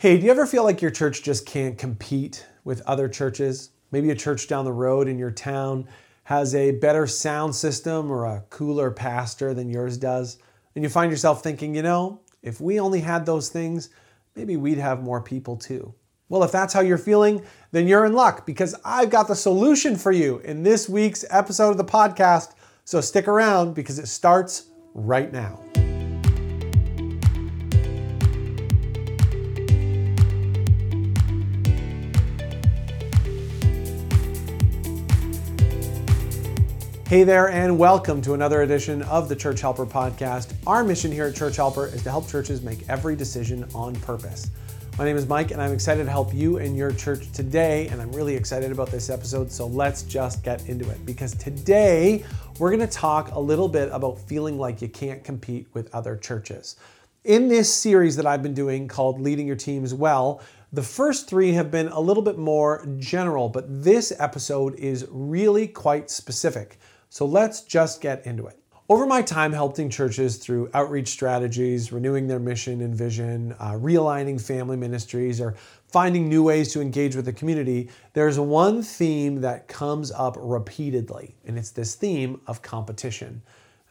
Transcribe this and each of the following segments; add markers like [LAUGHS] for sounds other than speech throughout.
Hey, do you ever feel like your church just can't compete with other churches? Maybe a church down the road in your town has a better sound system or a cooler pastor than yours does. And you find yourself thinking, you know, if we only had those things, maybe we'd have more people too. Well, if that's how you're feeling, then you're in luck because I've got the solution for you in this week's episode of the podcast. So stick around because it starts right now. Hey there, and welcome to another edition of the Church Helper podcast. Our mission here at Church Helper is to help churches make every decision on purpose. My name is Mike, and I'm excited to help you and your church today. And I'm really excited about this episode, so let's just get into it. Because today, we're going to talk a little bit about feeling like you can't compete with other churches. In this series that I've been doing called Leading Your Teams Well, the first three have been a little bit more general, but this episode is really quite specific. So let's just get into it. Over my time helping churches through outreach strategies, renewing their mission and vision, uh, realigning family ministries, or finding new ways to engage with the community, there's one theme that comes up repeatedly, and it's this theme of competition.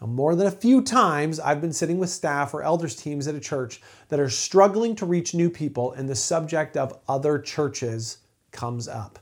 Now, more than a few times, I've been sitting with staff or elders teams at a church that are struggling to reach new people, and the subject of other churches comes up.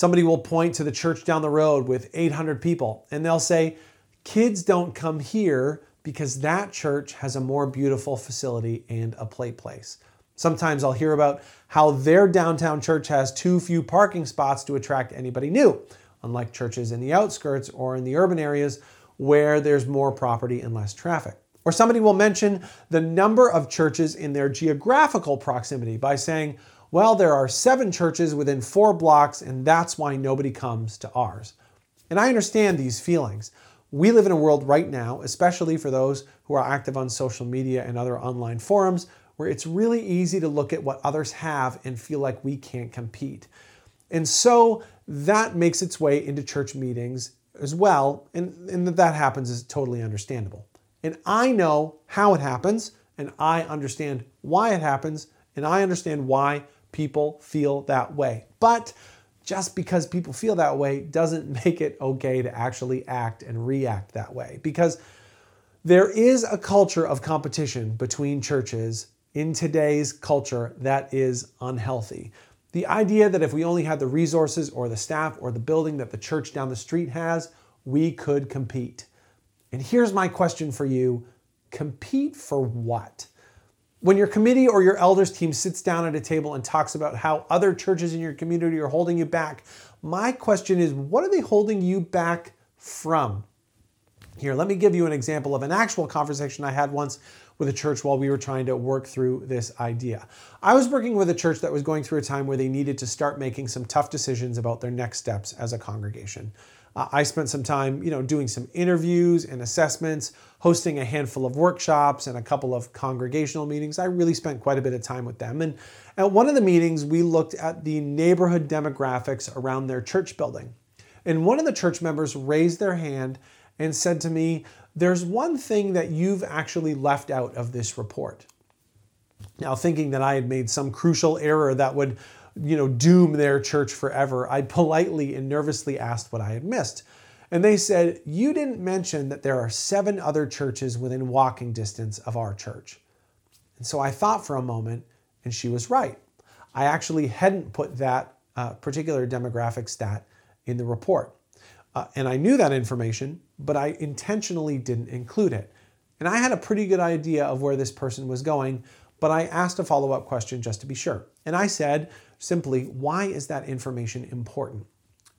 Somebody will point to the church down the road with 800 people and they'll say, Kids don't come here because that church has a more beautiful facility and a play place. Sometimes I'll hear about how their downtown church has too few parking spots to attract anybody new, unlike churches in the outskirts or in the urban areas where there's more property and less traffic. Or somebody will mention the number of churches in their geographical proximity by saying, well, there are seven churches within four blocks, and that's why nobody comes to ours. And I understand these feelings. We live in a world right now, especially for those who are active on social media and other online forums, where it's really easy to look at what others have and feel like we can't compete. And so that makes its way into church meetings as well, and, and that that happens is totally understandable. And I know how it happens, and I understand why it happens, and I understand why people feel that way. But just because people feel that way doesn't [LAUGHS] make it okay to actually act and react that way. Because there is a culture of competition between churches in today's culture that is unhealthy. The idea that if we only had the resources or the staff or the building that the church down the street has, we could compete. And here's my question for you compete for what? When your committee or your elders team sits down at a table and talks about how other churches in your community are holding you back, my question is what are they holding you back from? Here, let me give you an example of an actual conversation I had once with a church while we were trying to work through this idea. I was working with a church that was going through a time where they needed to start making some tough decisions about their next steps as a congregation. Uh, I spent some time, you know, doing some interviews and assessments, hosting a handful of workshops and a couple of congregational meetings. I really spent quite a bit of time with them. And at one of the meetings, we looked at the neighborhood demographics around their church building. And one of the church members raised their hand and said to me, There's one thing that you've actually left out of this report. Now, thinking that I had made some crucial error that would you know, doom their church forever, I politely and nervously asked what I had missed. And they said, You didn't mention that there are seven other churches within walking distance of our church. And so I thought for a moment, and she was right. I actually hadn't put that uh, particular demographic stat in the report. Uh, and I knew that information, but I intentionally didn't include it. And I had a pretty good idea of where this person was going, but I asked a follow up question just to be sure. And I said, simply, why is that information important?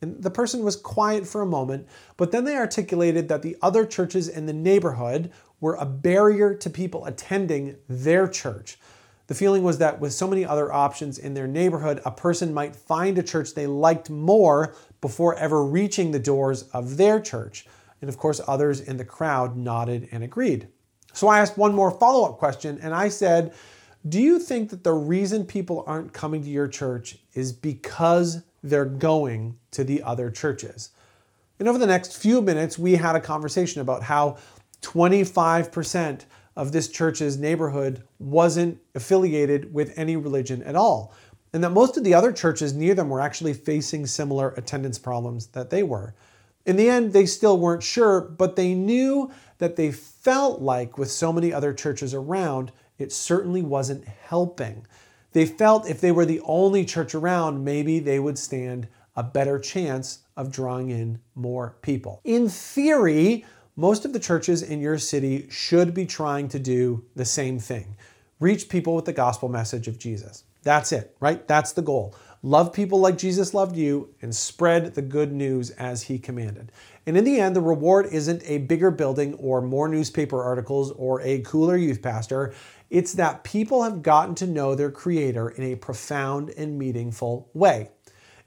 And the person was quiet for a moment, but then they articulated that the other churches in the neighborhood were a barrier to people attending their church. The feeling was that with so many other options in their neighborhood, a person might find a church they liked more before ever reaching the doors of their church. And of course, others in the crowd nodded and agreed. So I asked one more follow up question, and I said, do you think that the reason people aren't coming to your church is because they're going to the other churches? And over the next few minutes, we had a conversation about how 25% of this church's neighborhood wasn't affiliated with any religion at all. And that most of the other churches near them were actually facing similar attendance problems that they were. In the end, they still weren't sure, but they knew that they felt like, with so many other churches around, it certainly wasn't helping. They felt if they were the only church around, maybe they would stand a better chance of drawing in more people. In theory, most of the churches in your city should be trying to do the same thing reach people with the gospel message of Jesus. That's it, right? That's the goal. Love people like Jesus loved you and spread the good news as he commanded. And in the end, the reward isn't a bigger building or more newspaper articles or a cooler youth pastor. It's that people have gotten to know their Creator in a profound and meaningful way.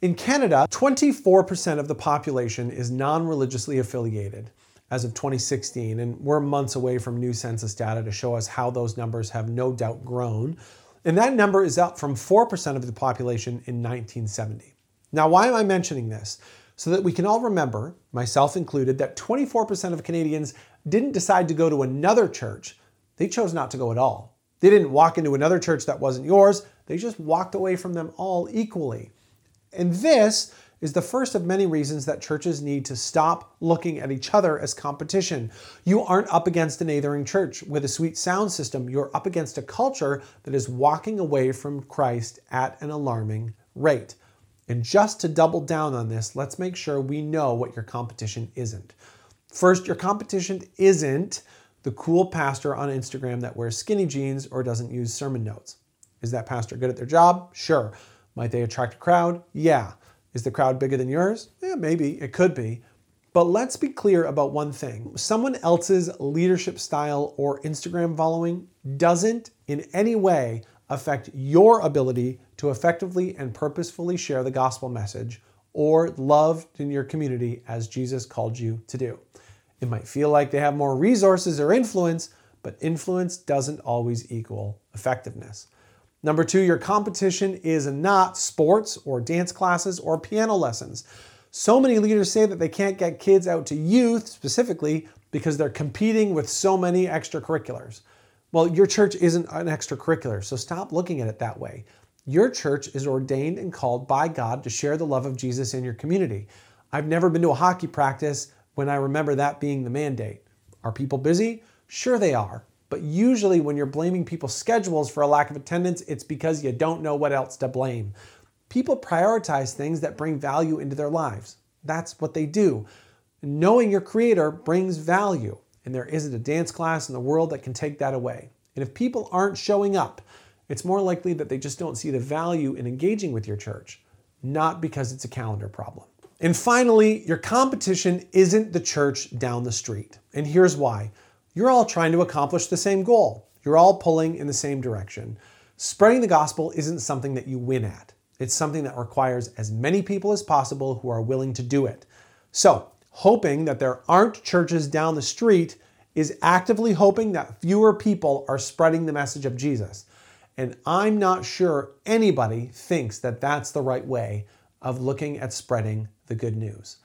In Canada, 24% of the population is non religiously affiliated as of 2016, and we're months away from new census data to show us how those numbers have no doubt grown. And that number is up from 4% of the population in 1970. Now, why am I mentioning this? So that we can all remember, myself included, that 24% of Canadians didn't decide to go to another church. They chose not to go at all. They didn't walk into another church that wasn't yours, they just walked away from them all equally. And this is the first of many reasons that churches need to stop looking at each other as competition. You aren't up against a neighboring church with a sweet sound system. You're up against a culture that is walking away from Christ at an alarming rate. And just to double down on this, let's make sure we know what your competition isn't. First, your competition isn't the cool pastor on Instagram that wears skinny jeans or doesn't use sermon notes. Is that pastor good at their job? Sure. Might they attract a crowd? Yeah. Is the crowd bigger than yours? Yeah, maybe. It could be. But let's be clear about one thing someone else's leadership style or Instagram following doesn't in any way affect your ability to effectively and purposefully share the gospel message or love in your community as Jesus called you to do. It might feel like they have more resources or influence, but influence doesn't always equal effectiveness. Number two, your competition is not sports or dance classes or piano lessons. So many leaders say that they can't get kids out to youth specifically because they're competing with so many extracurriculars. Well, your church isn't an extracurricular, so stop looking at it that way. Your church is ordained and called by God to share the love of Jesus in your community. I've never been to a hockey practice when I remember that being the mandate. Are people busy? Sure, they are. But usually, when you're blaming people's schedules for a lack of attendance, it's because you don't know what else to blame. People prioritize things that bring value into their lives. That's what they do. Knowing your creator brings value, and there isn't a dance class in the world that can take that away. And if people aren't showing up, it's more likely that they just don't see the value in engaging with your church, not because it's a calendar problem. And finally, your competition isn't the church down the street. And here's why you're all trying to accomplish the same goal. You're all pulling in the same direction. Spreading the gospel isn't something that you win at. It's something that requires as many people as possible who are willing to do it. So, hoping that there aren't churches down the street is actively hoping that fewer people are spreading the message of Jesus. And I'm not sure anybody thinks that that's the right way of looking at spreading the good news.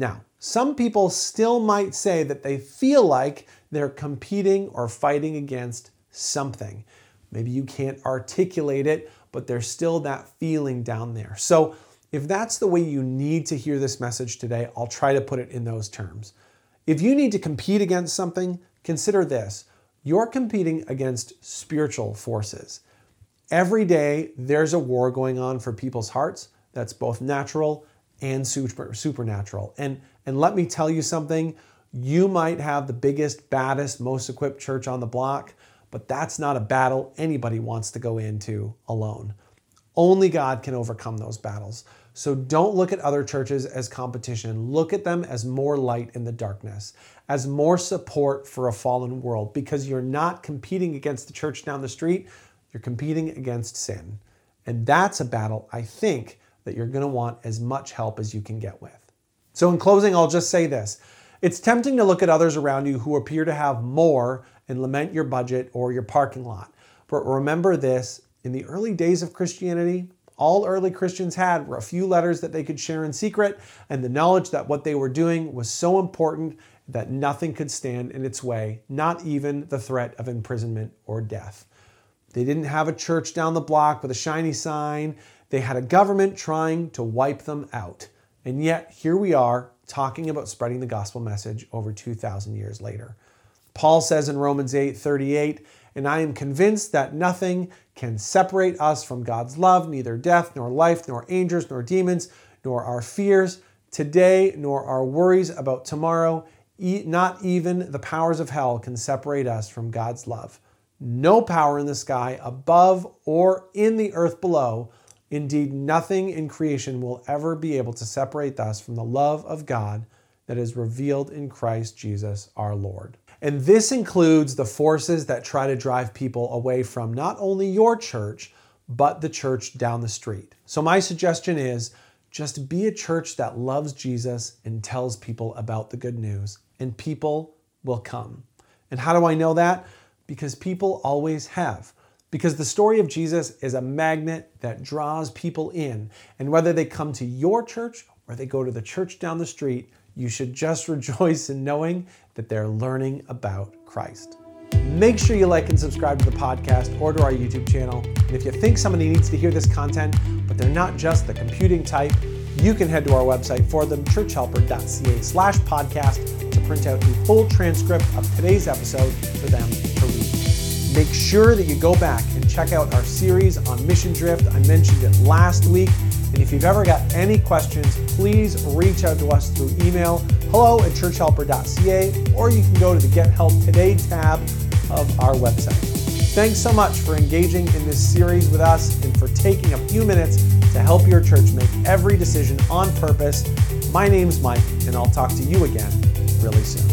Now, some people still might say that they feel like they're competing or fighting against something. Maybe you can't articulate it, but there's still that feeling down there. So, if that's the way you need to hear this message today, I'll try to put it in those terms. If you need to compete against something, consider this you're competing against spiritual forces. Every day, there's a war going on for people's hearts that's both natural and super, supernatural. And, and let me tell you something you might have the biggest, baddest, most equipped church on the block, but that's not a battle anybody wants to go into alone. Only God can overcome those battles. So don't look at other churches as competition. Look at them as more light in the darkness, as more support for a fallen world, because you're not competing against the church down the street, you're competing against sin. And that's a battle, I think, that you're going to want as much help as you can get with. So, in closing, I'll just say this it's tempting to look at others around you who appear to have more and lament your budget or your parking lot. But remember this in the early days of Christianity, all early Christians had were a few letters that they could share in secret and the knowledge that what they were doing was so important that nothing could stand in its way, not even the threat of imprisonment or death. They didn't have a church down the block with a shiny sign. They had a government trying to wipe them out. And yet, here we are talking about spreading the gospel message over 2,000 years later. Paul says in Romans 8 38, and I am convinced that nothing can separate us from God's love, neither death, nor life, nor angels, nor demons, nor our fears today, nor our worries about tomorrow. Not even the powers of hell can separate us from God's love. No power in the sky above or in the earth below. Indeed, nothing in creation will ever be able to separate us from the love of God that is revealed in Christ Jesus our Lord. And this includes the forces that try to drive people away from not only your church, but the church down the street. So, my suggestion is just be a church that loves Jesus and tells people about the good news, and people will come. And how do I know that? Because people always have. Because the story of Jesus is a magnet that draws people in. And whether they come to your church or they go to the church down the street, you should just [LAUGHS] rejoice in knowing that they're learning about Christ. Make sure you like and subscribe to the podcast or to our YouTube channel. And if you think somebody needs to hear this content, but they're not just the computing type, you can head to our website for them, churchhelper.ca slash podcast, to print out a full transcript of today's episode for them. Make sure that you go back and check out our series on Mission Drift. I mentioned it last week. And if you've ever got any questions, please reach out to us through email hello at churchhelper.ca or you can go to the Get Help Today tab of our website. Thanks so much for engaging in this series with us and for taking a few minutes to help your church make every decision on purpose. My name's Mike, and I'll talk to you again really soon.